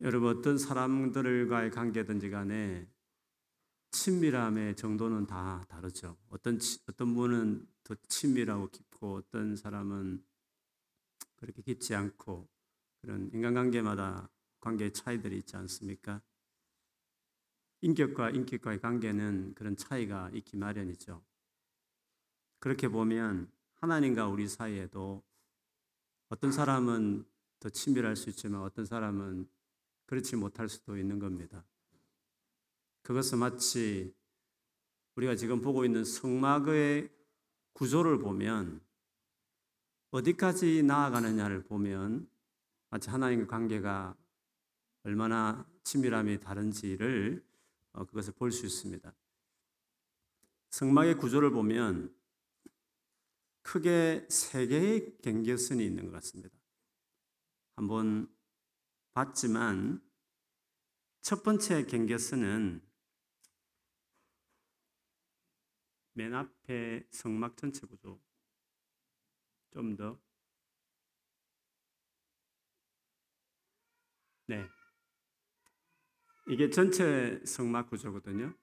여러분 어떤 사람들과의 관계든지 간에 친밀함의 정도는 다 다르죠. 어떤 어떤 분은 더 친밀하고 깊고 어떤 사람은 그렇게 깊지 않고 그런 인간관계마다 관계의 차이들이 있지 않습니까? 인격과 인격과의 관계는 그런 차이가 있기 마련이죠. 그렇게 보면 하나님과 우리 사이에도 어떤 사람은 더 친밀할 수 있지만 어떤 사람은 그렇지 못할 수도 있는 겁니다. 그것은 마치 우리가 지금 보고 있는 성막의 구조를 보면 어디까지 나아가느냐를 보면 마치 하나님과 관계가 얼마나 친밀함이 다른지를 어, 그것을 볼 수 있습니다. 성막의 구조를 보면 크게 세 개의 경계선이 있는 것 같습니다. 한번 봤지만 첫 번째 경계선은 맨 앞에 성막 전체 구조 좀 더. 네. 이게 전체 성막 구조거든요.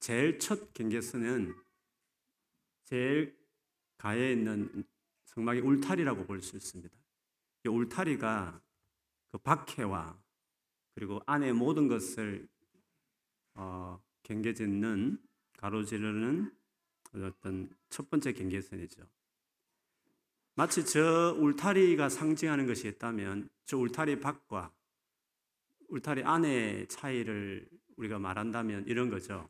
제일 첫 경계선은 제일 가에 있는 성막의 울타리라고 볼 수 있습니다. 이 울타리가 그 박해와 그리고 안에 모든 것을 어, 경계짓는 가로지르는 어떤 첫 번째 경계선이죠. 마치 저 울타리가 상징하는 것이 있다면 저 울타리 밖과 울타리 안의 차이를 우리가 말한다면 이런 거죠.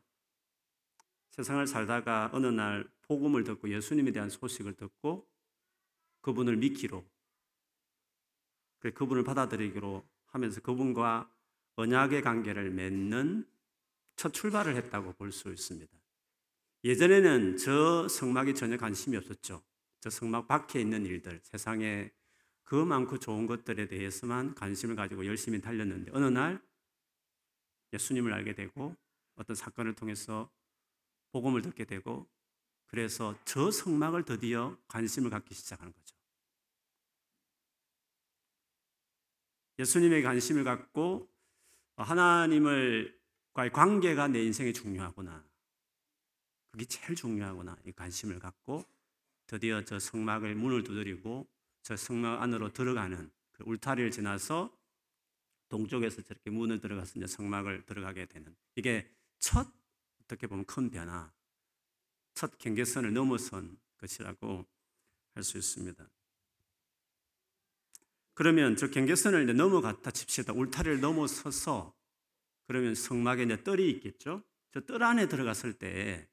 세상을 살다가 어느 날 복음을 듣고 예수님에 대한 소식을 듣고 그분을 믿기로 그분을 받아들이기로 하면서 그분과 언약의 관계를 맺는 첫 출발을 했다고 볼 수 있습니다. 예전에는 저 성막에 전혀 관심이 없었죠. 저 성막 밖에 있는 일들, 세상에 그 많고 좋은 것들에 대해서만 관심을 가지고 열심히 달렸는데 어느 날 예수님을 알게 되고 어떤 사건을 통해서 복음을 듣게 되고 그래서 저 성막을 드디어 관심을 갖기 시작하는 거죠. 예수님의 관심을 갖고 하나님을과의 관계가 내 인생에 중요하구나. 그게 제일 중요하구나. 이 관심을 갖고 드디어 저 성막을 문을 두드리고 저 성막 안으로 들어가는 그 울타리를 지나서 동쪽에서 저렇게 문을 들어가서 이제 성막을 들어가게 되는 이게 첫 어떻게 보면 큰 변화, 첫 경계선을 넘어선 것이라고 할 수 있습니다. 그러면 저 경계선을 이제 넘어갔다 칩시다. 울타리를 넘어서서 그러면 성막에 이제 뜰이 있겠죠. 저 뜰 안에 들어갔을 때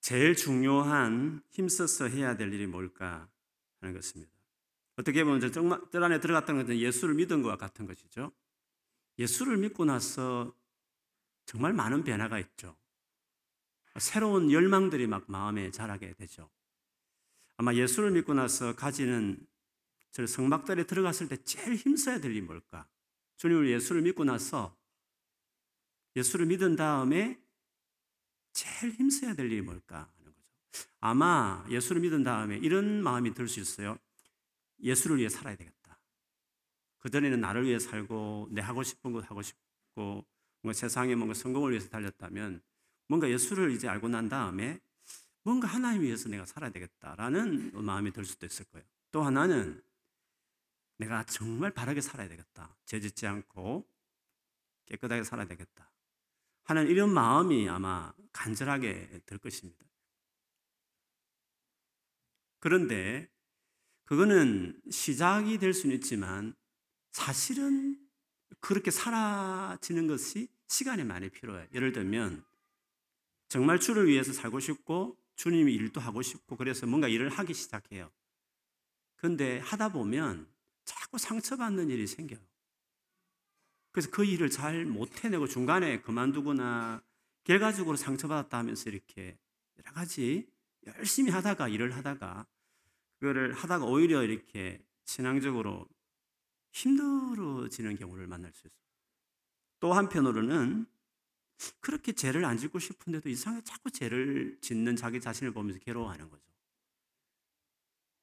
제일 중요한 힘써서 해야 될 일이 뭘까 하는 것입니다. 어떻게 보면 뜰 안에 들어갔다는 것은 예수를 믿은 것과 같은 것이죠. 예수를 믿고 나서 정말 많은 변화가 있죠. 새로운 열망들이 막 마음에 자라게 되죠. 아마 예수를 믿고 나서 가지는 저 성막들에 들어갔을 때 제일 힘써야 될 일이 뭘까? 주님을 예수를 믿고 나서 예수를 믿은 다음에 제일 힘써야 될 일이 뭘까 하는 거죠. 아마 예수를 믿은 다음에 이런 마음이 들 수 있어요. 예수를 위해 살아야 되겠다. 그전에는 나를 위해 살고 내 하고 싶은 것 하고 싶고 뭔가 세상에 뭔가 성공을 위해서 달렸다면 뭔가 예수를 이제 알고 난 다음에 뭔가 하나님 위해서 내가 살아야 되겠다라는 마음이 들 수도 있을 거예요. 또 하나는 내가 정말 바르게 살아야 되겠다. 죄짓지 않고 깨끗하게 살아야 되겠다. 하는 이런 마음이 아마 간절하게 될 것입니다. 그런데 그거는 시작이 될 수는 있지만 사실은 그렇게 사라지는 것이 시간이 많이 필요해요. 예를 들면 정말 주를 위해서 살고 싶고 주님이 일도 하고 싶고 그래서 뭔가 일을 하기 시작해요. 근데 하다 보면 자꾸 상처받는 일이 생겨요. 그래서 그 일을 잘 못 해내고 중간에 그만두거나 결과적으로 상처받았다 하면서 이렇게 여러 가지 열심히 하다가 일을 하다가 그거를 하다가 오히려 이렇게 신앙적으로 힘들어지는 경우를 만날 수 있어요. 또 한편으로는 그렇게 죄를 안 짓고 싶은데도 이상하게 자꾸 죄를 짓는 자기 자신을 보면서 괴로워하는 거죠.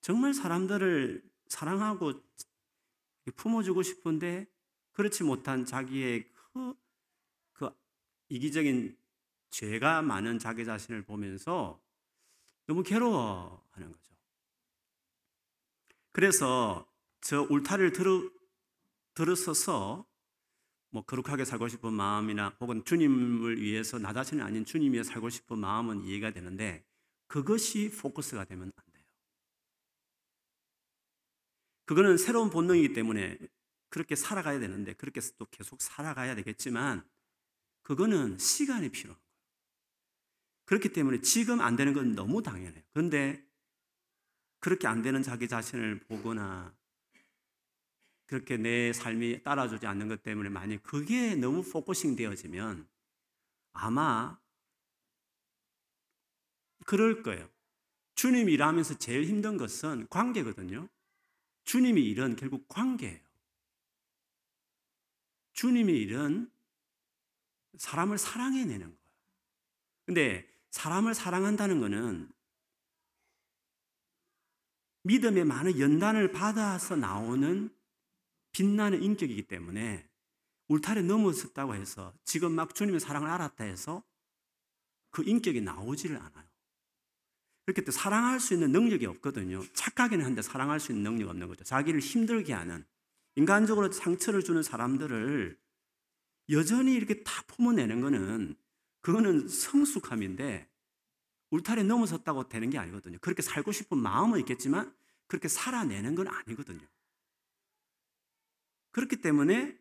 정말 사람들을 사랑하고 품어주고 싶은데 그렇지 못한 자기의 그, 그 이기적인 죄가 많은 자기 자신을 보면서 너무 괴로워하는 거죠. 그래서 저 울타리를 들어, 들어서서 뭐 거룩하게 살고 싶은 마음이나 혹은 주님을 위해서 나 자신이 아닌 주님 위해 살고 싶은 마음은 이해가 되는데 그것이 포커스가 되면 안 돼요. 그거는 새로운 본능이기 때문에 그렇게 살아가야 되는데 그렇게 또 계속 살아가야 되겠지만 그거는 시간이 필요한 거예요. 그렇기 때문에 지금 안 되는 건 너무 당연해요. 그런데 그렇게 안 되는 자기 자신을 보거나 그렇게 내 삶이 따라주지 않는 것 때문에 만약 그게 너무 focusing 되어지면 아마 그럴 거예요. 주님이 일하면서 제일 힘든 것은 관계거든요. 주님이 일은 결국 관계예요. 주님이 일은 사람을 사랑해내는 거예요. 근데 사람을 사랑한다는 것은 믿음의 많은 연단을 받아서 나오는 빛나는 인격이기 때문에 울타리 넘어섰다고 해서 지금 막 주님의 사랑을 알았다 해서 그 인격이 나오지를 않아요. 그렇기 때문에 사랑할 수 있는 능력이 없거든요. 착하기는 한데 사랑할 수 있는 능력이 없는 거죠. 자기를 힘들게 하는 인간적으로 상처를 주는 사람들을 여전히 이렇게 다 품어내는 거는 그거는 성숙함인데 울타리 넘어섰다고 되는 게 아니거든요. 그렇게 살고 싶은 마음은 있겠지만 그렇게 살아내는 건 아니거든요. 그렇기 때문에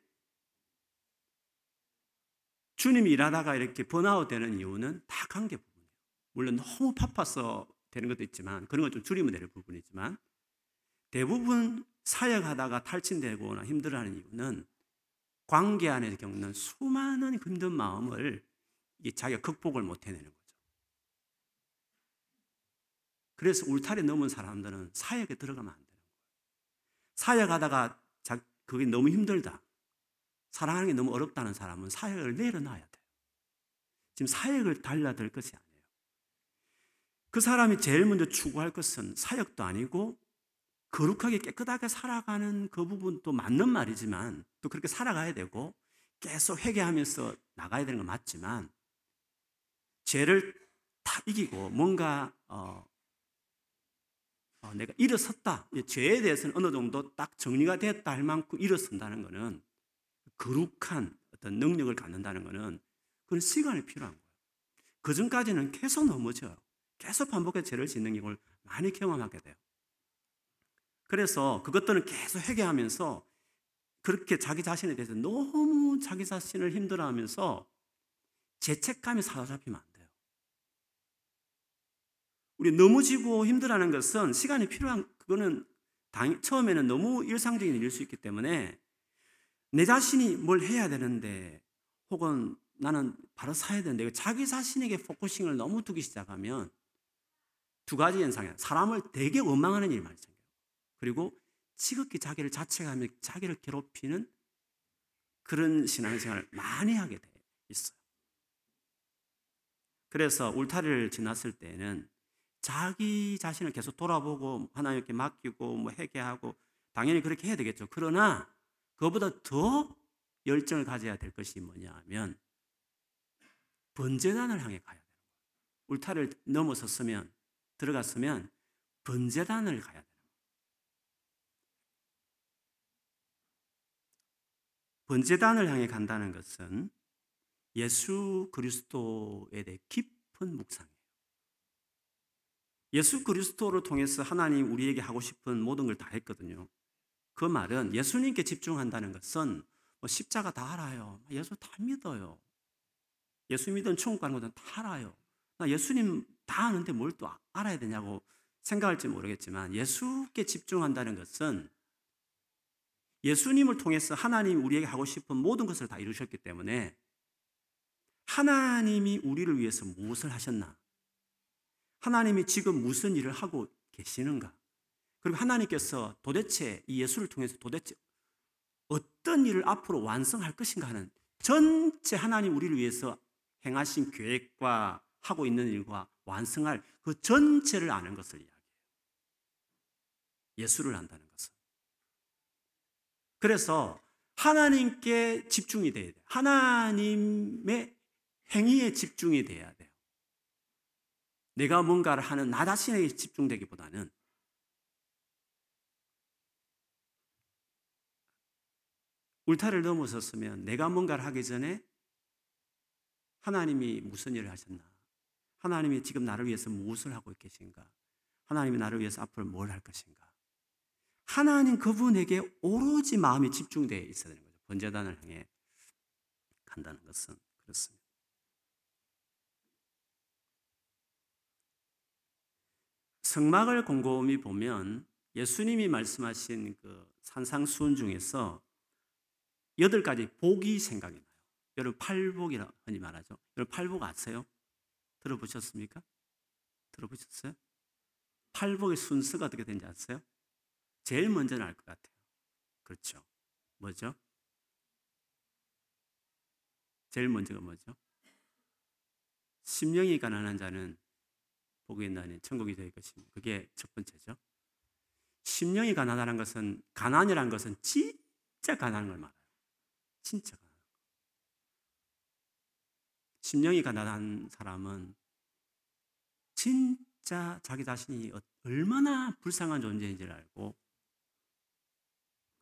주님이 일하다가 이렇게 번아웃 되는 이유는 다 관계 부분이에요. 물론 너무 바빠서 되는 것도 있지만 그런 건 좀 줄이면 될 부분이지만 대부분 사역하다가 탈진되거나 힘들어하는 이유는 관계 안에서 겪는 수많은 힘든 마음을 자기가 극복을 못 해내는 거죠. 그래서 울타리 넘은 사람들은 사역에 들어가면 안 되는 거예요. 사역하다가 그게 너무 힘들다. 사랑하는 게 너무 어렵다는 사람은 사역을 내려놔야 돼요. 지금 사역을 달라들 것이 아니에요. 그 사람이 제일 먼저 추구할 것은 사역도 아니고 거룩하게 깨끗하게 살아가는 그 부분도 맞는 말이지만 또 그렇게 살아가야 되고 계속 회개하면서 나가야 되는 건 맞지만 죄를 다 이기고 뭔가 어, 어, 내가 일어섰다. 죄에 대해서는 어느 정도 딱 정리가 됐다 할 만큼 일어선다는 것은 거룩한 어떤 능력을 갖는다는 것은 그런 시간이 필요한 거예요. 그 전까지는 계속 넘어져요. 계속 반복해 죄를 짓는 걸 많이 경험하게 돼요. 그래서 그것들은 계속 회개하면서 그렇게 자기 자신에 대해서 너무 자기 자신을 힘들어하면서 죄책감이 사로잡히면 안 돼요. 우리 넘어지고 힘들어하는 것은 시간이 필요한 그거는 당, 처음에는 너무 일상적인 일일 수 있기 때문에 내 자신이 뭘 해야 되는데 혹은 나는 바로 사야 되는데 자기 자신에게 focusing을 너무 두기 시작하면 두 가지 현상이야. 사람을 되게 원망하는 일이 많이 생겨요. 그리고 지극히 자기를 자책하며 자기를 괴롭히는 그런 신앙생활을 많이 하게 돼 있어요. 그래서 울타리를 지났을 때는 자기 자신을 계속 돌아보고 하나님께 맡기고 뭐 회개하고 당연히 그렇게 해야 되겠죠. 그러나 그보다 더 열정을 가져야 될 것이 뭐냐 하면 번제단을 향해 가야 돼요. 울타리를 넘어섰으면 들어갔으면 번제단을 가야 돼요. 번제단을 향해 간다는 것은 예수 그리스도에 대해 깊은 묵상이에요. 예수 그리스도를 통해서 하나님 우리에게 하고 싶은 모든 걸 다 했거든요. 그 말은 예수님께 집중한다는 것은 뭐 십자가 다 알아요. 예수 다 믿어요. 예수 믿은 천국 가는 것은 다 알아요. 나 예수님 다 아는데 뭘 또 알아야 되냐고 생각할지 모르겠지만 예수께 집중한다는 것은 예수님을 통해서 하나님이 우리에게 하고 싶은 모든 것을 다 이루셨기 때문에 하나님이 우리를 위해서 무엇을 하셨나? 하나님이 지금 무슨 일을 하고 계시는가? 그리고 하나님께서 도대체 이 예수를 통해서 도대체 어떤 일을 앞으로 완성할 것인가 하는 전체 하나님 우리를 위해서 행하신 계획과 하고 있는 일과 완성할 그 전체를 아는 것을 이야기해요. 예수를 안다는 것은. 그래서 하나님께 집중이 돼야 돼. 하나님의 행위에 집중이 돼야 돼요. 내가 뭔가를 하는 나 자신에게 집중되기보다는 울타리를 넘어섰으면 내가 뭔가를 하기 전에 하나님이 무슨 일을 하셨나? 하나님이 지금 나를 위해서 무엇을 하고 계신가? 하나님이 나를 위해서 앞으로 뭘 할 것인가? 하나님 그분에게 오로지 마음이 집중되어 있어야 되는 거죠. 번제단을 향해 간다는 것은 그렇습니다. 성막을 곰곰이 보면 예수님이 말씀하신 그 산상수훈 중에서 여덟 가지 복이 생각이 나요. 여러분 팔복이라 흔히 말하죠. 여러분 팔복 아세요? 들어보셨습니까? 들어보셨어요? 팔복의 순서가 어떻게 되는지 아세요? 제일 먼저는 알 것 같아요. 그렇죠. 뭐죠? 제일 먼저가 뭐죠? 심령이 가난한 자는 복이 있나니 천국이 될 것입니다. 그게 첫 번째죠. 심령이 가난하다는 것은 가난이라는 것은 진짜 가난한 걸 말해요. 진짜 가난. 심령이 가난한 사람은 진짜 자기 자신이 얼마나 불쌍한 존재인지를 알고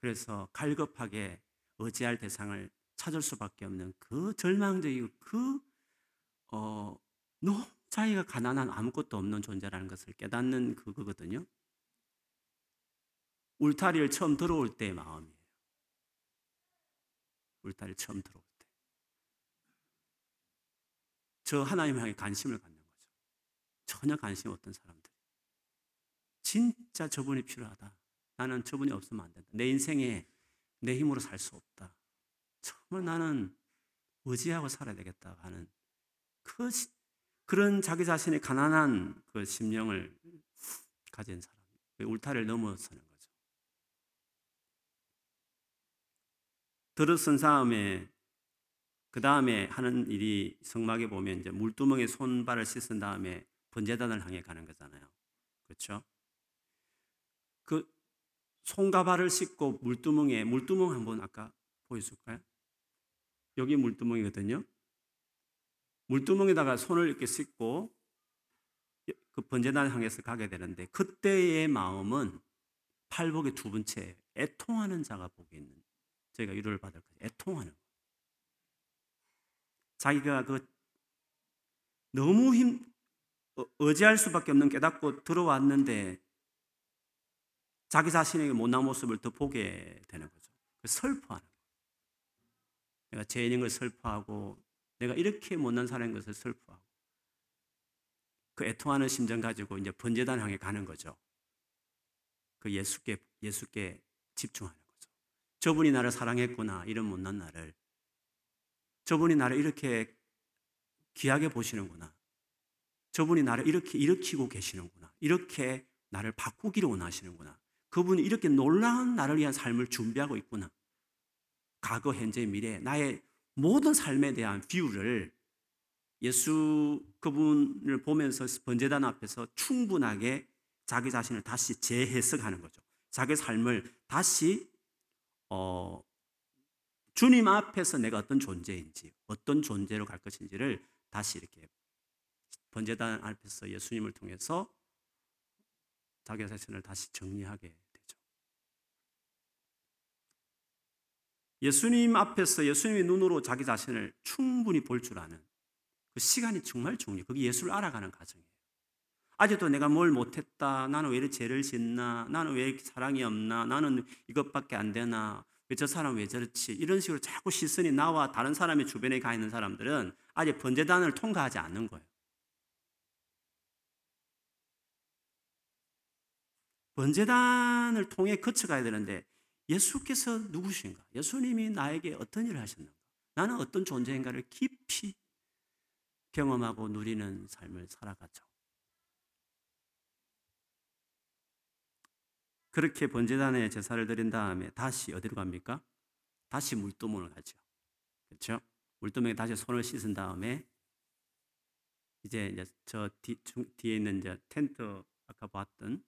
그래서 갈급하게 의지할 대상을 찾을 수밖에 없는 그 절망적이고 그 어, 너무 자기가 가난한 아무것도 없는 존재라는 것을 깨닫는 그거거든요. 울타리를 처음 들어올 때의 마음이에요. 울타리 처음 들어올 때. 저 하나님 향해 관심을 갖는 거죠. 전혀 관심 없던 사람들. 진짜 저분이 필요하다. 나는 저분이 없으면 안 된다. 내 인생에 내 힘으로 살 수 없다. 정말 나는 의지하고 살아야 되겠다 하는 그 그런 자기 자신의 가난한 그 심령을 가진 사람, 그 울타리를 넘어서는 거죠. 들어선 다음에 그 다음에 하는 일이 성막에 보면 이제 물두멍에 손발을 씻은 다음에 번제단을 향해 가는 거잖아요. 그렇죠? 그 손과 발을 씻고 물두멍에 물두멍 한번 아까 보여줄까요? 여기 물두멍이거든요. 물두멍에다가 손을 이렇게 씻고 그 번제단을 향해서 가게 되는데 그때의 마음은 팔복의 두 번째 애통하는 자가 복이 있는 저희가 위로를 받을 거예요. 애통하는 자기가 그 너무 힘 어, 의지할 수밖에 없는 깨닫고 들어왔는데 자기 자신에게 못난 모습을 더 보게 되는 거죠. 그 슬퍼하는. 내가 죄인인 걸 슬퍼하고 내가 이렇게 못난 사람인 것을 슬퍼하고 그 애통하는 심정 가지고 이제 번제단 향해 가는 거죠. 그 예수께 예수께 집중하는 거죠. 저분이 나를 사랑했구나 이런 못난 나를 저분이 나를 이렇게 귀하게 보시는구나. 저분이 나를 이렇게 일으키고 계시는구나. 이렇게 나를 바꾸기를 원하시는구나. 그분이 이렇게 놀라운 나를 위한 삶을 준비하고 있구나. 과거, 현재, 미래, 나의 모든 삶에 대한 비유를 예수 그분을 보면서 번제단 앞에서 충분하게 자기 자신을 다시 재해석하는 거죠. 자기 삶을 다시 어, 주님 앞에서 내가 어떤 존재인지, 어떤 존재로 갈 것인지를 다시 이렇게 번제단 앞에서 예수님을 통해서 자기 자신을 다시 정리하게 예수님 앞에서 예수님의 눈으로 자기 자신을 충분히 볼 줄 아는 그 시간이 정말 중요해요. 그게 예수를 알아가는 과정이에요. 아직도 내가 뭘 못했다. 나는 왜 이렇게 죄를 짓나? 나는 왜 이렇게 사랑이 없나? 나는 이것밖에 안 되나? 왜 저 사람 왜 저렇지? 이런 식으로 자꾸 시선이 나와 다른 사람의 주변에 가 있는 사람들은 아직 번제단을 통과하지 않는 거예요. 번제단을 통해 거쳐가야 되는데 예수께서 누구신가? 예수님이 나에게 어떤 일을 하셨는가? 나는 어떤 존재인가를 깊이 경험하고 누리는 삶을 살아가죠. 그렇게 번제단에 제사를 드린 다음에 다시 어디로 갑니까? 다시 물두멍을 가죠. 그렇죠? 물두멍에 다시 손을 씻은 다음에 이제 저 뒤, 뒤에 있는 이제 텐트 아까 봤던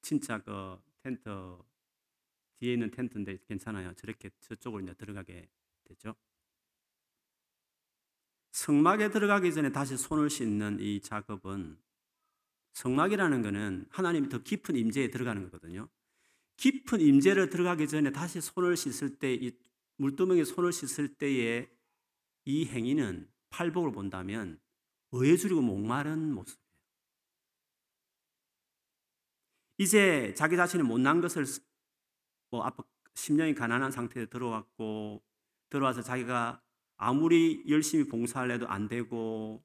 진짜 그 텐트 뒤에 있는 텐트인데 괜찮아요. 저렇게 저쪽으로 이제 들어가게 되죠. 성막에 들어가기 전에 다시 손을 씻는 이 작업은 성막이라는 것은 하나님이 더 깊은 임재에 들어가는 거거든요. 깊은 임재를 들어가기 전에 다시 손을 씻을 때 이 물두멍에 손을 씻을 때의 이 행위는 팔복을 본다면 의해주리고 목마른 모습이에요. 이제 자기 자신이 못난 것을 뭐앞 10년이 가난한 상태에 들어왔고 들어와서 자기가 아무리 열심히 봉사를 해도 안 되고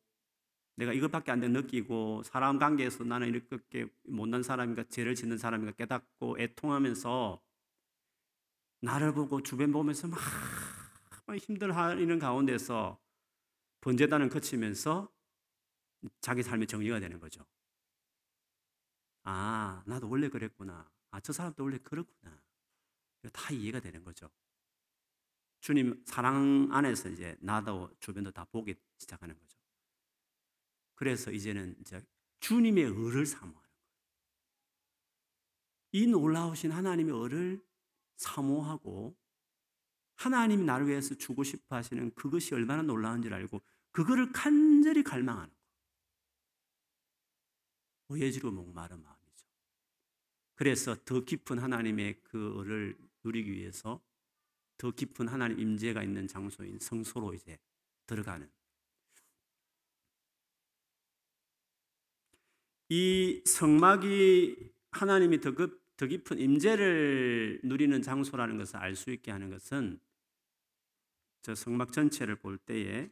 내가 이것밖에 안 돼 느끼고 사람 관계에서 나는 이렇게 못난 사람인가 죄를 짓는 사람인가 깨닫고 애통하면서 나를 보고 주변 보면서 막 힘들어하는 가운데서 번제단을 거치면서 자기 삶의 정리가 되는 거죠. 아, 나도 원래 그랬구나. 아, 저 사람도 원래 그렇구나. 다 이해가 되는 거죠. 주님 사랑 안에서 이제 나도 주변도 다 보기 시작하는 거죠. 그래서 이제는 이제 주님의 의를 사모하는 거예요. 이 놀라우신 하나님의 의를 사모하고 하나님이 나를 위해서 주고 싶어 하시는 그것이 얼마나 놀라운지를 알고 그거를 간절히 갈망하는 거예요. 오해지로 목마른 마음이죠. 그래서 더 깊은 하나님의 그 의를 누리기 위해서 더 깊은 하나님 임재가 있는 장소인 성소로 이제 들어가는 이 성막이 하나님이 더, 더 깊은 임재를 누리는 장소라는 것을 알 수 있게 하는 것은 저 성막 전체를 볼 때에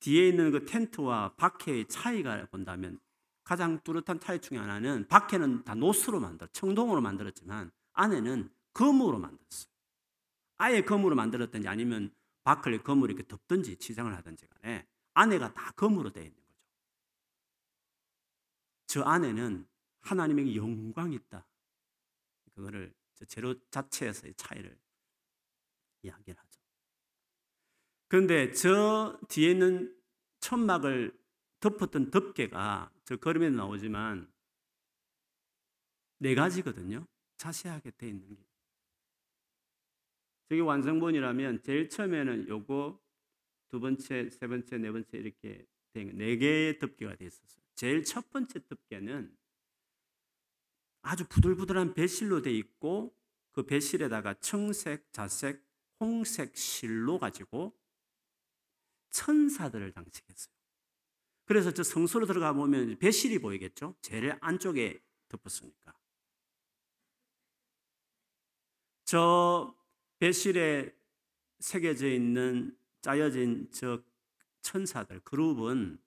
뒤에 있는 그 텐트와 밖의 차이가 본다면 가장 뚜렷한 차이 중에 하나는 밖에는 다 노스로 만들어 청동으로 만들었지만 안에는 검으로 만들었어요. 아예 검으로 만들었든지 아니면 밖을 검으로 이렇게 덮든지 치장을 하든지 간에 안에가 다 검으로 되어 있는. 저 안에는 하나님의 영광이 있다. 그거를 재료 자체에서의 차이를 이야기를 하죠. 그런데 저 뒤에 있는 천막을 덮었던 덮개가 저 그림에 나오지만 네 가지거든요. 자세하게 돼 있는 게. 저게 완성본이라면 제일 처음에는 요거 두 번째, 세 번째, 네 번째 이렇게 네 개의 덮개가 돼 있었어요. 제일 첫 번째 덮개는 아주 부들부들한 배실로 돼 있고 그 배실에다가 청색, 자색, 홍색 실로 가지고 천사들을 장식했어요. 그래서 저 성소로 들어가 보면 배실이 보이겠죠? 제일 안쪽에 덮었으니까. 저 배실에 새겨져 있는 짜여진 저 천사들 그룹은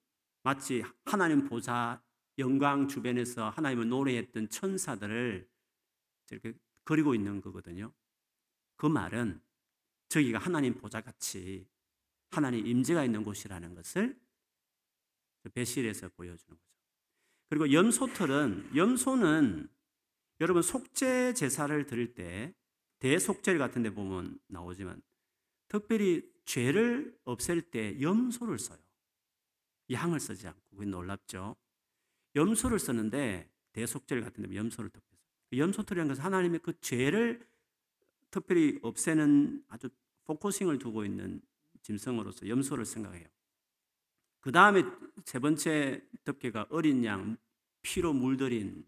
마치 하나님 보좌 영광 주변에서 하나님을 노래했던 천사들을 이렇게 그리고 있는 거거든요. 그 말은 저기가 하나님 보좌 같이 하나님 임재가 있는 곳이라는 것을 배실에서 보여주는 거죠. 그리고 염소털은 염소는 여러분 속죄 제사를 드릴 때 대속죄 같은 데 보면 나오지만 특별히 죄를 없앨 때 염소를 써요. 양을 쓰지 않고 그게 놀랍죠. 염소를 쓰는데 대속죄 같은 데 염소를 덮여서 그 염소털이라는 것은 하나님의 그 죄를 특별히 없애는 아주 focusing을 두고 있는 짐승으로서 염소를 생각해요. 그 다음에 세 번째 덮개가 어린 양, 피로 물들인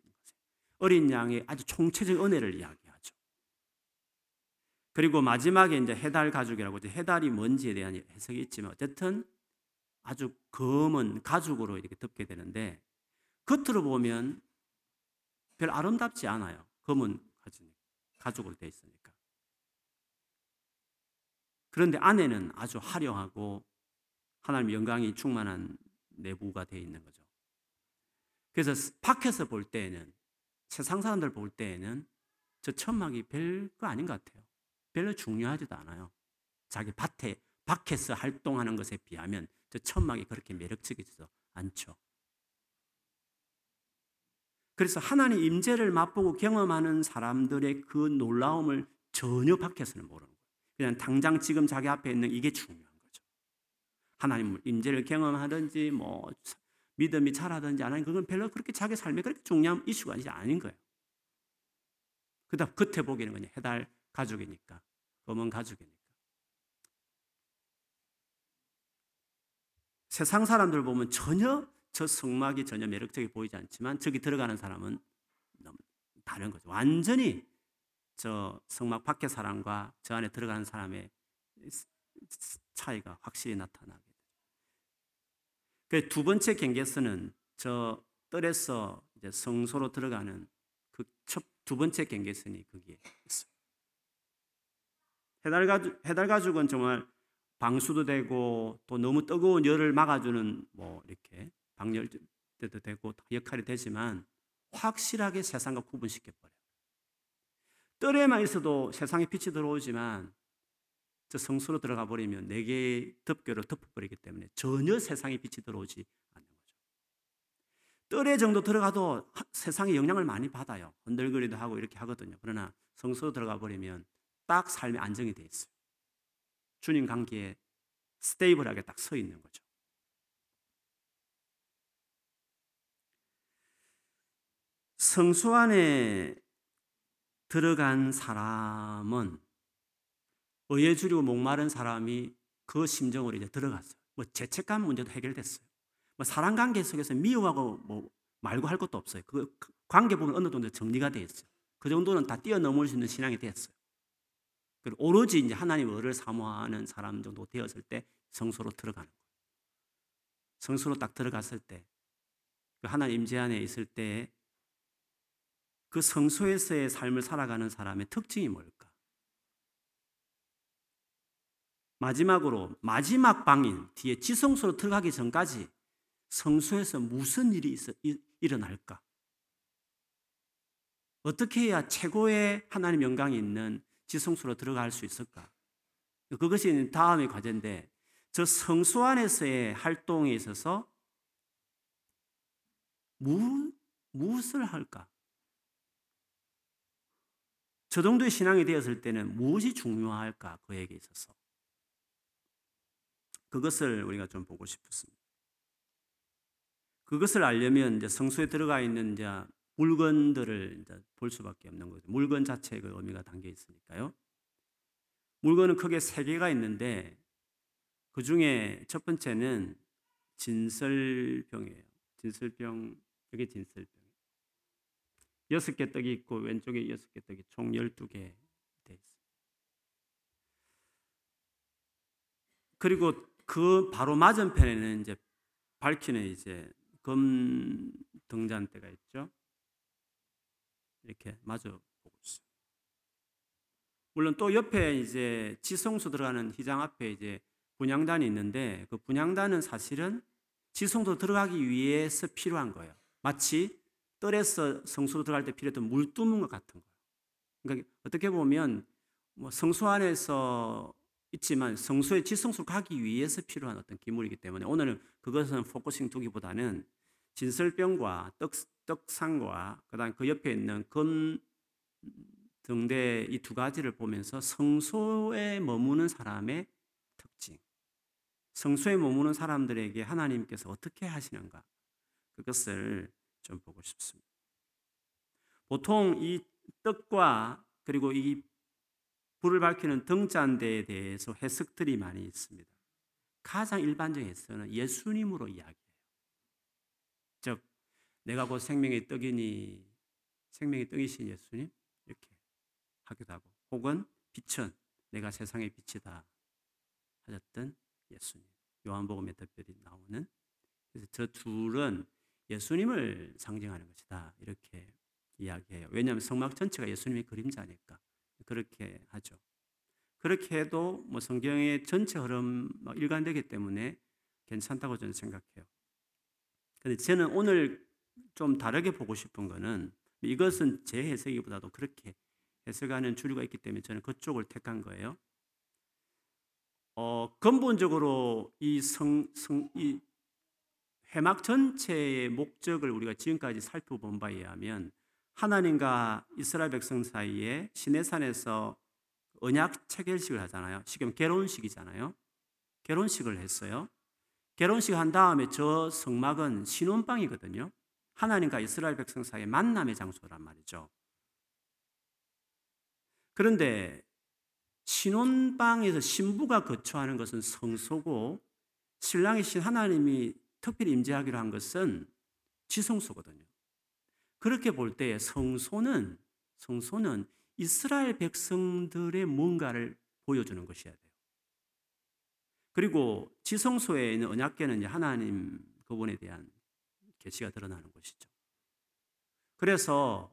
어린 양의 아주 총체적 은혜를 이야기하죠. 그리고 마지막에 이제 해달 가죽이라고 해달이 뭔지에 대한 해석이 있지만 어쨌든 아주 검은 가죽으로 이렇게 덮게 되는데 겉으로 보면 별 아름답지 않아요. 검은 가죽으로 되어 있으니까. 그런데 안에는 아주 화려하고 하나님 영광이 충만한 내부가 되어 있는 거죠. 그래서 밖에서 볼 때에는 세상 사람들 볼 때에는 저 천막이 별거 아닌 것 같아요. 별로 중요하지도 않아요. 자기 밭에 밖에서 활동하는 것에 비하면 저 천막이 그렇게 매력적이지도 않죠. 그래서 하나님 임재를 맛보고 경험하는 사람들의 그 놀라움을 전혀 밖에서는 모르는 거예요. 그냥 당장 지금 자기 앞에 있는 이게 중요한 거죠. 하나님 임재를 경험하든지 뭐 믿음이 자라든지 안 하는 그건 별로 그렇게 자기 삶에 그렇게 중요한 이슈가 아닌 거예요. 그다음 겉에 보기에는 그냥 해달 가죽이니까 검은 가죽이니까. 세상 사람들 보면 전혀 저 성막이 전혀 매력적이 보이지 않지만 저기 들어가는 사람은 너무 다른 거죠. 완전히 저 성막 밖의 사람과 저 안에 들어가는 사람의 차이가 확실히 나타나게 돼요. 그 두 번째 경계선은 저 뜰에서 이제 성소로 들어가는 그 두 번째 경계선이 거기에 있어요. 해달 가죽, 해달 가죽은 정말 방수도 되고 또 너무 뜨거운 열을 막아주는 뭐 이렇게 방열대도 되고 역할이 되지만 확실하게 세상과 구분시켜 버려요. 뜰에만 있어도 세상에 빛이 들어오지만 저 성수로 들어가 버리면 네 개의 덮개로 덮어버리기 때문에 전혀 세상에 빛이 들어오지 않는 거죠. 뜰에 정도 들어가도 세상에 영향을 많이 받아요. 흔들거리도 하고 이렇게 하거든요. 그러나 성수로 들어가 버리면 딱 삶이 안정이 돼 있어요. 주님 관계에 스테이블하게 딱 서 있는 거죠. 성수 안에 들어간 사람은 의에 줄이고 목마른 사람이 그 심정으로 이제 들어갔어요. 뭐 죄책감 문제도 해결됐어요. 뭐 사람 관계 속에서 미워하고 뭐 말고 할 것도 없어요. 그 관계 부분 어느 정도 정리가 돼 있어요. 그 정도는 다 뛰어넘을 수 있는 신앙이 됐어요. 그리고 오로지 이제 하나님 을을 사모하는 사람 정도 되었을 때 성소로 들어가는 거예요. 성소로 딱 들어갔을 때, 그 하나님 임재 안에 있을 때, 그 성소에서의 삶을 살아가는 사람의 특징이 뭘까? 마지막으로 마지막 방인 뒤에 지성소로 들어가기 전까지 성소에서 무슨 일이 있어, 일어날까? 어떻게 해야 최고의 하나님 영광이 있는 지성소로 들어갈 수 있을까? 그것이 다음의 과제인데 저 성소 안에서의 활동에 있어서 무, 무엇을 할까? 저 정도의 신앙이 되었을 때는 무엇이 중요할까? 그에게 있어서. 그것을 우리가 좀 보고 싶었습니다. 그것을 알려면 이제 성소에 들어가 있는 이제 물건들을 볼 수밖에 없는 거죠. 물건 자체의 그 의미가 담겨 있으니까요. 물건은 크게 세 개가 있는데 그 중에 첫 번째는 진설병이에요. 진설병, 여기 진설병. 여섯 개 떡이 있고 왼쪽에 여섯 개 떡이 총 열두 개 돼 있어요. 그리고 그 바로 맞은편에는 이제 밝히는 이제 금 등잔대가 있죠. 이렇게 마주 보고 있어요. 물론 또 옆에 이제 지성소 들어가는 희장 앞에 이제 분양단이 있는데 그 분양단은 사실은 지성소 들어가기 위해서 필요한 거예요. 마치 뜰에서 성소로 들어갈 때 필요했던 물두문 것 같은 거예요. 그러니까 어떻게 보면 뭐 성소 안에서 있지만 성소의 지성소로 가기 위해서 필요한 어떤 기물이기 때문에 오늘은 그것은 focusing 두기보다는 진설병과 떡, 떡상과 그다음 그 옆에 있는 금 등대 이 두 가지를 보면서 성소에 머무는 사람의 특징, 성소에 머무는 사람들에게 하나님께서 어떻게 하시는가 그것을 좀 보고 싶습니다. 보통 이 떡과 그리고 이 불을 밝히는 등잔대에 대해서 해석들이 많이 있습니다. 가장 일반적인 해석은 예수님으로 이야기해요. 즉, 내가 곧 생명의 떡이니 생명의 떡이신 예수님 이렇게 하기도 하고, 혹은 빛은 내가 세상의 빛이다 하셨던 예수님. 요한복음에 특별히 나오는 그래서 저 둘은 예수님을 상징하는 것이다 이렇게 이야기해요. 왜냐하면 성막 전체가 예수님의 그림자니까. 그렇게 하죠. 그렇게 해도 뭐 성경의 전체 흐름 일관되기 때문에 괜찮다고 저는 생각해요. 근데 저는 오늘 좀 다르게 보고 싶은 거는 이것은 제 해석이보다도 그렇게 해석하는 주류가 있기 때문에 저는 그쪽을 택한 거예요. 어, 근본적으로 이 성, 성, 이 회막 전체의 목적을 우리가 지금까지 살펴본 바에 의하면 하나님과 이스라엘 백성 사이에 시내산에서 언약 체결식을 하잖아요. 지금 결혼식이잖아요. 결혼식을 했어요. 결혼식 한 다음에 저 성막은 신혼방이거든요. 하나님과 이스라엘 백성 사이의 만남의 장소란 말이죠. 그런데 신혼방에서 신부가 거처하는 것은 성소고 신랑이신 하나님이 특별히 임재하기로 한 것은 지성소거든요. 그렇게 볼 때 성소는 성소는 이스라엘 백성들의 뭔가를 보여주는 것이어야 돼요. 그리고 지성소에 있는 언약궤는 하나님 그분에 대한 계시가 드러나는 것이죠. 그래서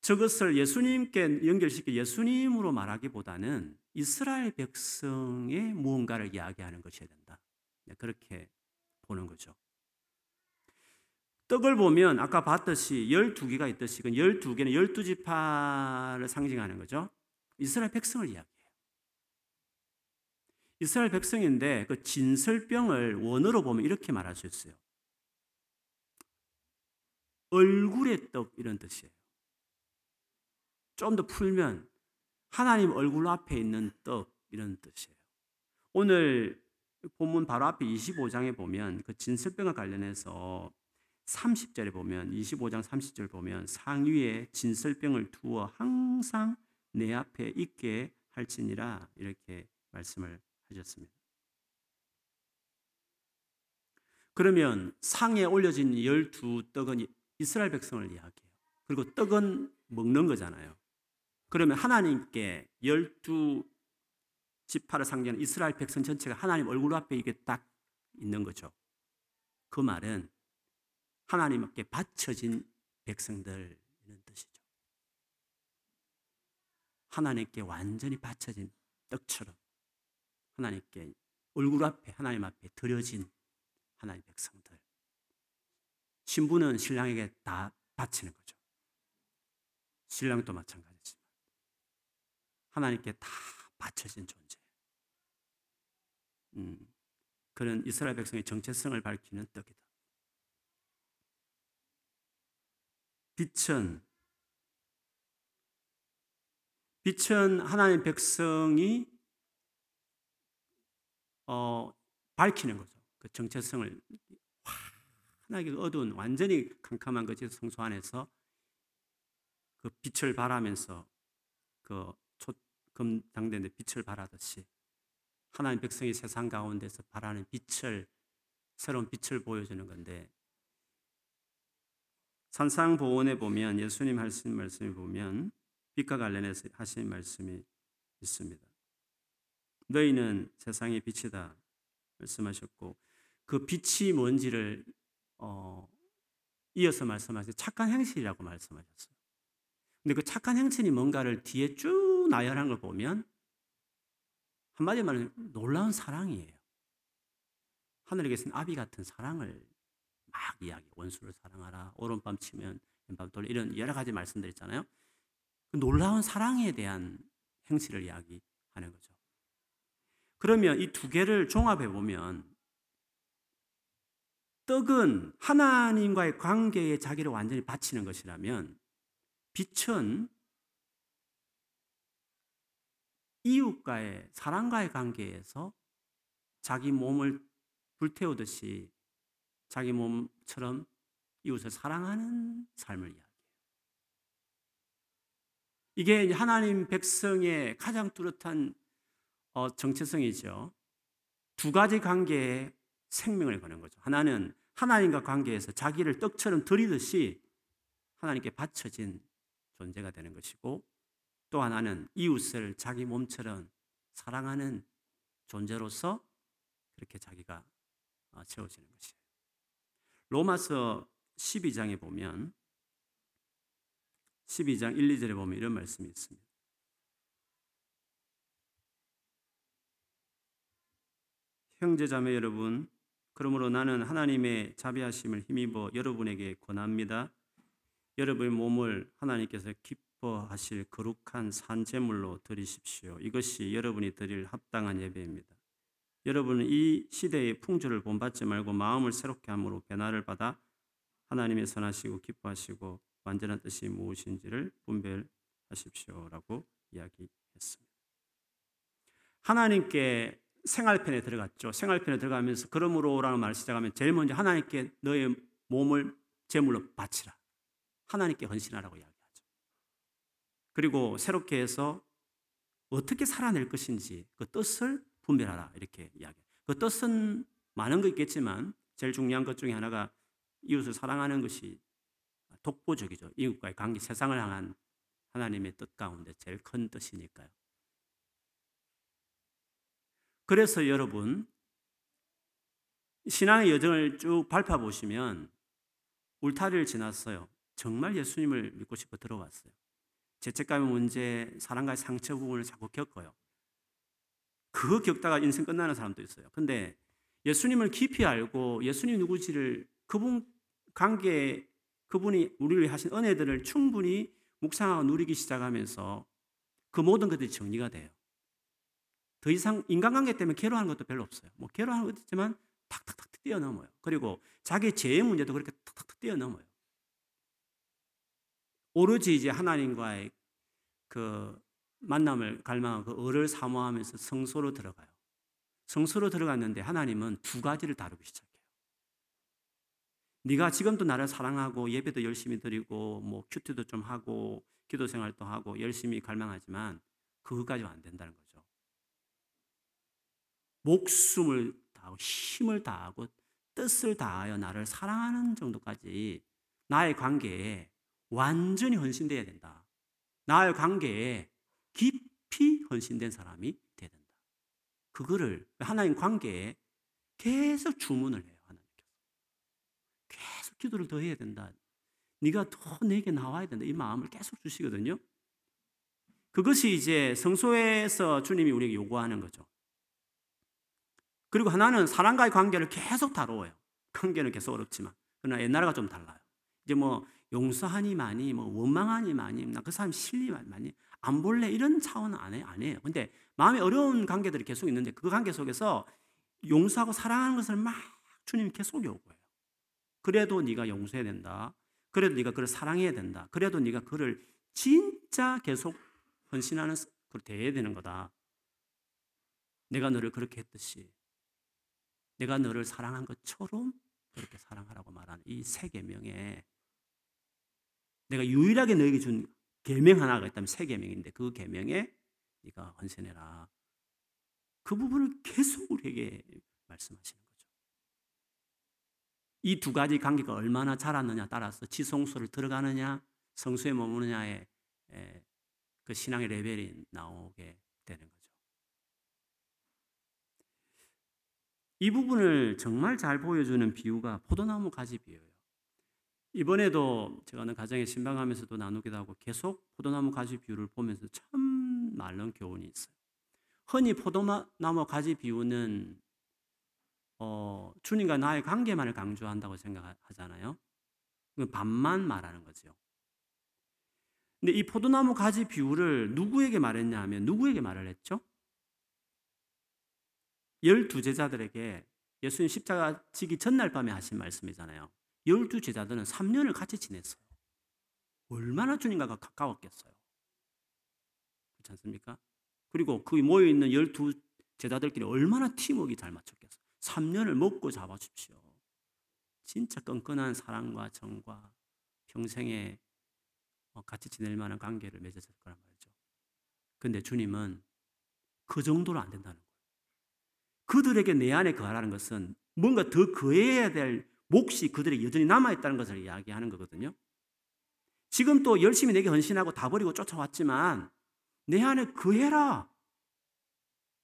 저것을 예수님께 연결시켜 예수님으로 말하기보다는 이스라엘 백성의 무언가를 이야기하는 것이어야 된다. 네, 그렇게 보는 거죠. 떡을 보면 아까 봤듯이 12개가 있듯이 그 12개는 12지파를 상징하는 거죠. 이스라엘 백성을 이야기해요. 이스라엘 백성인데 그 진설병을 원어로 보면 이렇게 말할 수 있어요. 얼굴의 떡 이런 뜻이에요. 좀 더 풀면 하나님 얼굴 앞에 있는 떡 이런 뜻이에요. 오늘 본문 바로 앞에 25장에 보면 그 진설병과 관련해서 30절에 보면 25장 30절 보면 상위에 진설병을 두어 항상 내 앞에 있게 할지니라 이렇게 말씀을 하셨습니다. 그러면 상에 올려진 열두 떡은 이스라엘 백성을 이야기해요. 그리고 떡은 먹는 거잖아요. 그러면 하나님께 열두 지파를 상징하는 이스라엘 백성 전체가 하나님 얼굴 앞에 이게 딱 있는 거죠. 그 말은 하나님께 바쳐진 백성들 이런 뜻이죠. 하나님께 완전히 바쳐진 떡처럼 하나님께 얼굴 앞에 하나님 앞에 드려진 하나님 백성들. 신부는 신랑에게 다 바치는 거죠. 신랑도 마찬가지지만 하나님께 다 바쳐진 존재. 음, 그런 이스라엘 백성의 정체성을 밝히는 떡이다. 빛은 빛은 하나님 백성이 어, 밝히는 거죠. 그 정체성을 환하게 어두운 완전히 캄캄한 그 성소 안에서 그 빛을 발하면서 그 금장대인데 빛을 발하듯이 하나님 백성이 세상 가운데서 발하는 빛을 새로운 빛을 보여주는 건데 산상보원에 보면 예수님 하신 말씀을 보면 빛과 관련해서 하신 말씀이 있습니다. 너희는 세상의 빛이다 말씀하셨고 그 빛이 뭔지를 어, 이어서 말씀하신 착한 행실이라고 말씀하셨어요. 근데 그 착한 행실이 뭔가를 뒤에 쭉 나열한 걸 보면 한마디 말로 놀라운 사랑이에요. 하늘에 계신 아비 같은 사랑을 막 이야기, 원수를 사랑하라, 오른밤 치면 왼밤 돌려 이런 여러 가지 말씀들 있잖아요. 그 놀라운 사랑에 대한 행실을 이야기하는 거죠. 그러면 이 두 개를 종합해 보면 떡은 하나님과의 관계에 자기를 완전히 바치는 것이라면 빛은 이웃과의 사랑과의 관계에서 자기 몸을 불태우듯이 자기 몸처럼 이웃을 사랑하는 삶을 이야기해요. 이게 하나님 백성의 가장 뚜렷한 어, 정체성이죠. 두 가지 관계에 생명을 거는 거죠. 하나는 하나님과 관계에서 자기를 떡처럼 드리듯이 하나님께 바쳐진 존재가 되는 것이고 또 하나는 이웃을 자기 몸처럼 사랑하는 존재로서 그렇게 자기가 어, 채워지는 것이에요. 로마서 12장에 보면 12장 1, 2절에 보면 이런 말씀이 있습니다. 형제자매 여러분, 그러므로 나는 하나님의 자비하심을 힘입어 여러분에게 권합니다. 여러분의 몸을 하나님께서 기뻐하실 거룩한 산제물로 드리십시오. 이것이 여러분이 드릴 합당한 예배입니다. 여러분은 이 시대의 풍조를 본받지 말고 마음을 새롭게 함으로 변화를 받아 하나님의 선하시고 기뻐하시고 완전한 뜻이 무엇인지를 분별하십시오라고 이야기했습니다. 하나님께 생활편에 들어갔죠. 생활편에 들어가면서 그러므로라는 말을 시작하면 제일 먼저 하나님께 너의 몸을 제물로 바치라. 하나님께 헌신하라고 이야기하죠. 그리고 새롭게 해서 어떻게 살아낼 것인지 그 뜻을 분별하라 이렇게 이야기. 그 뜻은 많은 거 있겠지만 제일 중요한 것 중에 하나가 이웃을 사랑하는 것이 독보적이죠. 이웃과의 관계, 세상을 향한 하나님의 뜻 가운데 제일 큰 뜻이니까요. 그래서 여러분 신앙의 여정을 쭉 밟아 보시면 울타리를 지났어요. 정말 예수님을 믿고 싶어 들어왔어요. 죄책감의 문제, 사랑과의 상처 부분을 자꾸 겪어요. 그거 겪다가 인생 끝나는 사람도 있어요. 근데 예수님을 깊이 알고 예수님 누구지를 그분 관계, 그분이 우리를 하신 은혜들을 충분히 묵상하고 누리기 시작하면서 그 모든 것들이 정리가 돼요. 더 이상 인간관계 때문에 괴로워하는 것도 별로 없어요. 뭐 괴로워하는 것도 있지만 탁탁탁 뛰어넘어요. 그리고 자기 죄의 문제도 그렇게 탁탁탁 뛰어넘어요. 오로지 이제 하나님과의 그 만남을 갈망하고 그 을을 사모하면서 성소로 들어가요. 성소로 들어갔는데 하나님은 두 가지를 다루기 시작해요. 네가 지금도 나를 사랑하고 예배도 열심히 드리고 뭐 큐티도 좀 하고 기도 생활도 하고 열심히 갈망하지만 그것까지는 안 된다는 거죠. 목숨을 다하고 힘을 다하고 뜻을 다하여 나를 사랑하는 정도까지 나의 관계에 완전히 헌신돼야 된다. 나의 관계에 깊이 헌신된 사람이 돼야 된다. 그거를 하나님 관계에 계속 주문을 해요. 하나님께서. 계속 기도를 더 해야 된다. 네가 더 내게 나와야 된다. 이 마음을 계속 주시거든요. 그것이 이제 성소에서 주님이 우리에게 요구하는 거죠. 그리고 하나는 사람과의 관계를 계속 다뤄요. 관계는 계속 어렵지만. 그러나 옛날과 좀 달라요. 이제 뭐 용서하니 많이, 뭐 원망하니 많이, 그 사람 실리 많이, 안 볼래 이런 차원은 안, 해, 안 해요. 근데 마음에 어려운 관계들이 계속 있는데 그 관계 속에서 용서하고 사랑하는 것을 막 주님이 계속 요구해요. 그래도 네가 용서해야 된다. 그래도 네가 그를 사랑해야 된다. 그래도 네가 그를 진짜 계속 헌신하는 그걸 대해야 되는 거다. 내가 너를 그렇게 했듯이 내가 너를 사랑한 것처럼 그렇게 사랑하라고 말하는 이 세 계명에 내가 유일하게 너에게 준 계명 하나가 있다면 세 계명인데 그 계명에 네가 헌신해라. 그 부분을 계속 우리에게 말씀하시는 거죠. 이 두 가지 관계가 얼마나 자랐느냐 따라서 지성소를 들어가느냐 성수에 머무느냐의 그 신앙의 레벨이 나오게 되는 거죠. 이 부분을 정말 잘 보여주는 비유가 포도나무 가지 비유예요. 이번에도 제가 는 가정에 신방하면서도 나누기도 하고 계속 포도나무 가지 비유를 보면서 참 많은 교훈이 있어요. 흔히 포도나무 가지 비유는 어, 주님과 나의 관계만을 강조한다고 생각하잖아요. 반만 말하는 거죠. 근데 이 포도나무 가지 비유를 누구에게 말했냐 하면 누구에게 말을 했죠? 열두 제자들에게 예수님 십자가 지기 전날 밤에 하신 말씀이잖아요. 열두 제자들은 3년을 같이 지냈어요. 얼마나 주님과 가까웠겠어요. 그렇지 않습니까? 그리고 그 모여있는 열두 제자들끼리 얼마나 팀워크가 잘 맞췄겠어요. 3년을 먹고 잡아주십시오. 진짜 끈끈한 사랑과 정과 평생에 어, 같이 지낼 만한 관계를 맺었을 거란 말이죠. 근데 주님은 그 정도로 안 된다는 거예요. 그들에게 내 안에 거하라는 것은 뭔가 더 거해야 될 몫이 그들에게 여전히 남아있다는 것을 이야기하는 거거든요. 지금 또 열심히 내게 헌신하고 다 버리고 쫓아왔지만 내 안에 그해라.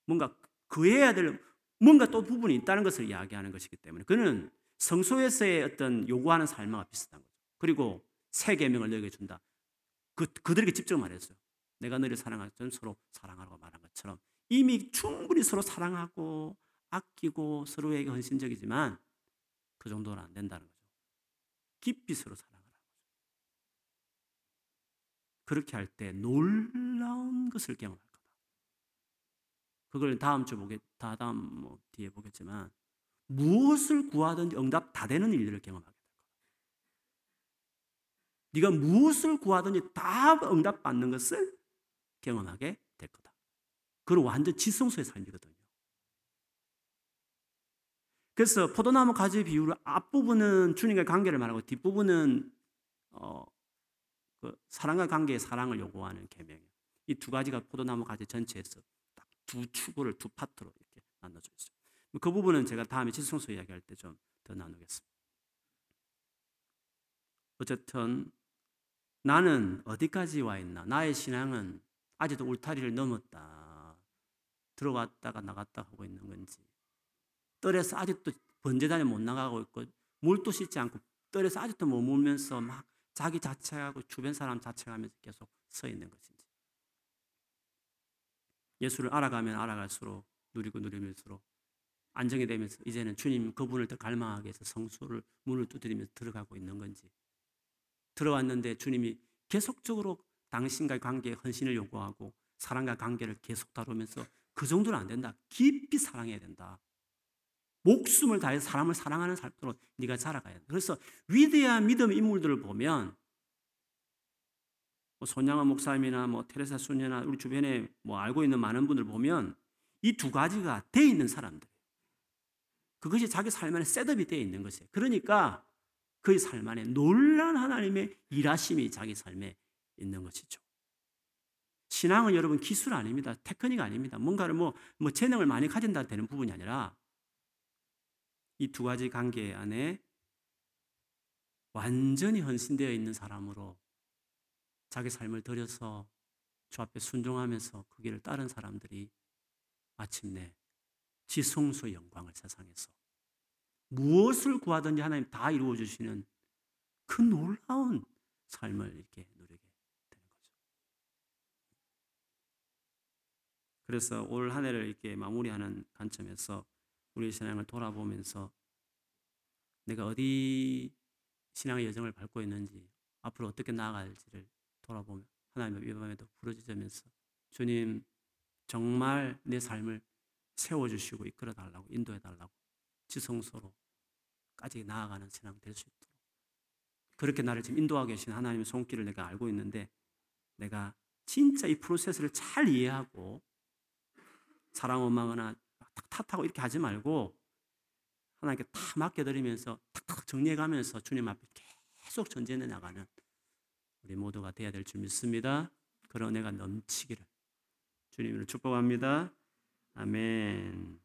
뭔가 그해야 될 뭔가 또 부분이 있다는 것을 이야기하는 것이기 때문에 그는 성소에서의 어떤 요구하는 삶과 비슷한 거죠. 그리고 새 계명을 너에게 준다. 그 그들에게 직접 말했어요. 내가 너를 때 서로 사랑하라고 말한 것처럼 이미 충분히 서로 사랑하고 아끼고 서로에게 헌신적이지만 그 정도는 안 된다는 거죠. 깊이 서로 사랑하라는 거죠. 그렇게 할 때 놀라운 것을 경험할 거다. 그걸 다음 주 보겠, 다 다음 뭐 뒤에 보겠지만 무엇을 구하든지 응답 다 되는 일들을 경험하게 될 거다. 네가 무엇을 구하든지 다 응답 받는 것을 경험하게 될 거다. 그건 완전 지성소의 삶이거든요. 그래서 포도나무 가지 비유를 앞부분은 주님과의 관계를 말하고 뒷부분은 어, 그 사랑과 관계의 사랑을 요구하는 계명이에요. 이 두 가지가 포도나무 가지 전체에서 딱 두 축을 두 파트로 이렇게 나눠져 있어요. 그 부분은 제가 다음에 지성소 이야기할 때 좀 더 나누겠습니다. 어쨌든 나는 어디까지 와 있나? 나의 신앙은 아직도 울타리를 넘었다. 들어갔다가 나갔다 하고 있는 건지. 뜰에서 아직도 번제단에 못 나가고 있고 물도 씻지 않고 뜰에서 아직도 머물면서 막 자기 자책하고 주변 사람 자책하면서 계속 서 있는 것인지. 예수를 알아가면 알아갈수록 누리고 누리면서 안정이 되면서 이제는 주님 그분을 더 갈망하게 해서 성수를 문을 두드리면서 들어가고 있는 건지 들어왔는데 주님이 계속적으로 당신과의 관계에 헌신을 요구하고 사랑과 관계를 계속 다루면서 그 정도는 안 된다. 깊이 사랑해야 된다. 목숨을 다해서 사람을 사랑하는 삶으로 네가 자라가야 돼. 그래서 위대한 믿음 인물들을 보면 뭐 손양원 목사님이나 뭐 테레사 수녀나 우리 주변에 뭐 알고 있는 많은 분들 보면 이 두 가지가 돼 있는 사람들. 그것이 자기 삶 안에 셋업이 되어 있는 것이에요. 그러니까 그의 삶 안에 놀란 하나님의 일하심이 자기 삶에 있는 것이죠. 신앙은 여러분 기술 아닙니다. 테크닉 아닙니다. 뭔가를 뭐, 뭐 재능을 많이 가진다 되는 부분이 아니라 이 두 가지 관계 안에 완전히 헌신되어 있는 사람으로 자기 삶을 들여서 주 앞에 순종하면서 그 길을 따른 사람들이 마침내 지성소 영광을 세상에서 무엇을 구하든지 하나님 다 이루어 주시는 그 놀라운 삶을 이렇게 누리게 되는 거죠. 그래서 올 한 해를 이렇게 마무리하는 관점에서 우리 신앙을 돌아보면서 내가 어디 신앙의 여정을 밟고 있는지 앞으로 어떻게 나아갈지를 돌아보며 하나님의 이 밤에도 부르짖으면서 주님 정말 내 삶을 세워주시고 이끌어 달라고 인도해 달라고 지성소로까지 나아가는 신앙 될 수 있도록. 그렇게 나를 지금 인도하고 계신 하나님의 손길을 내가 알고 있는데 내가 진짜 이 프로세스를 잘 이해하고 사랑 원망하나 탓하고 이렇게 하지 말고 하나님께 다 맡겨드리면서 탁탁 정리해가면서 주님 앞에 계속 전진해 나가는 우리 모두가 되어야 될 줄 믿습니다. 그런 은혜가 넘치기를 주님으로 축복합니다. 아멘.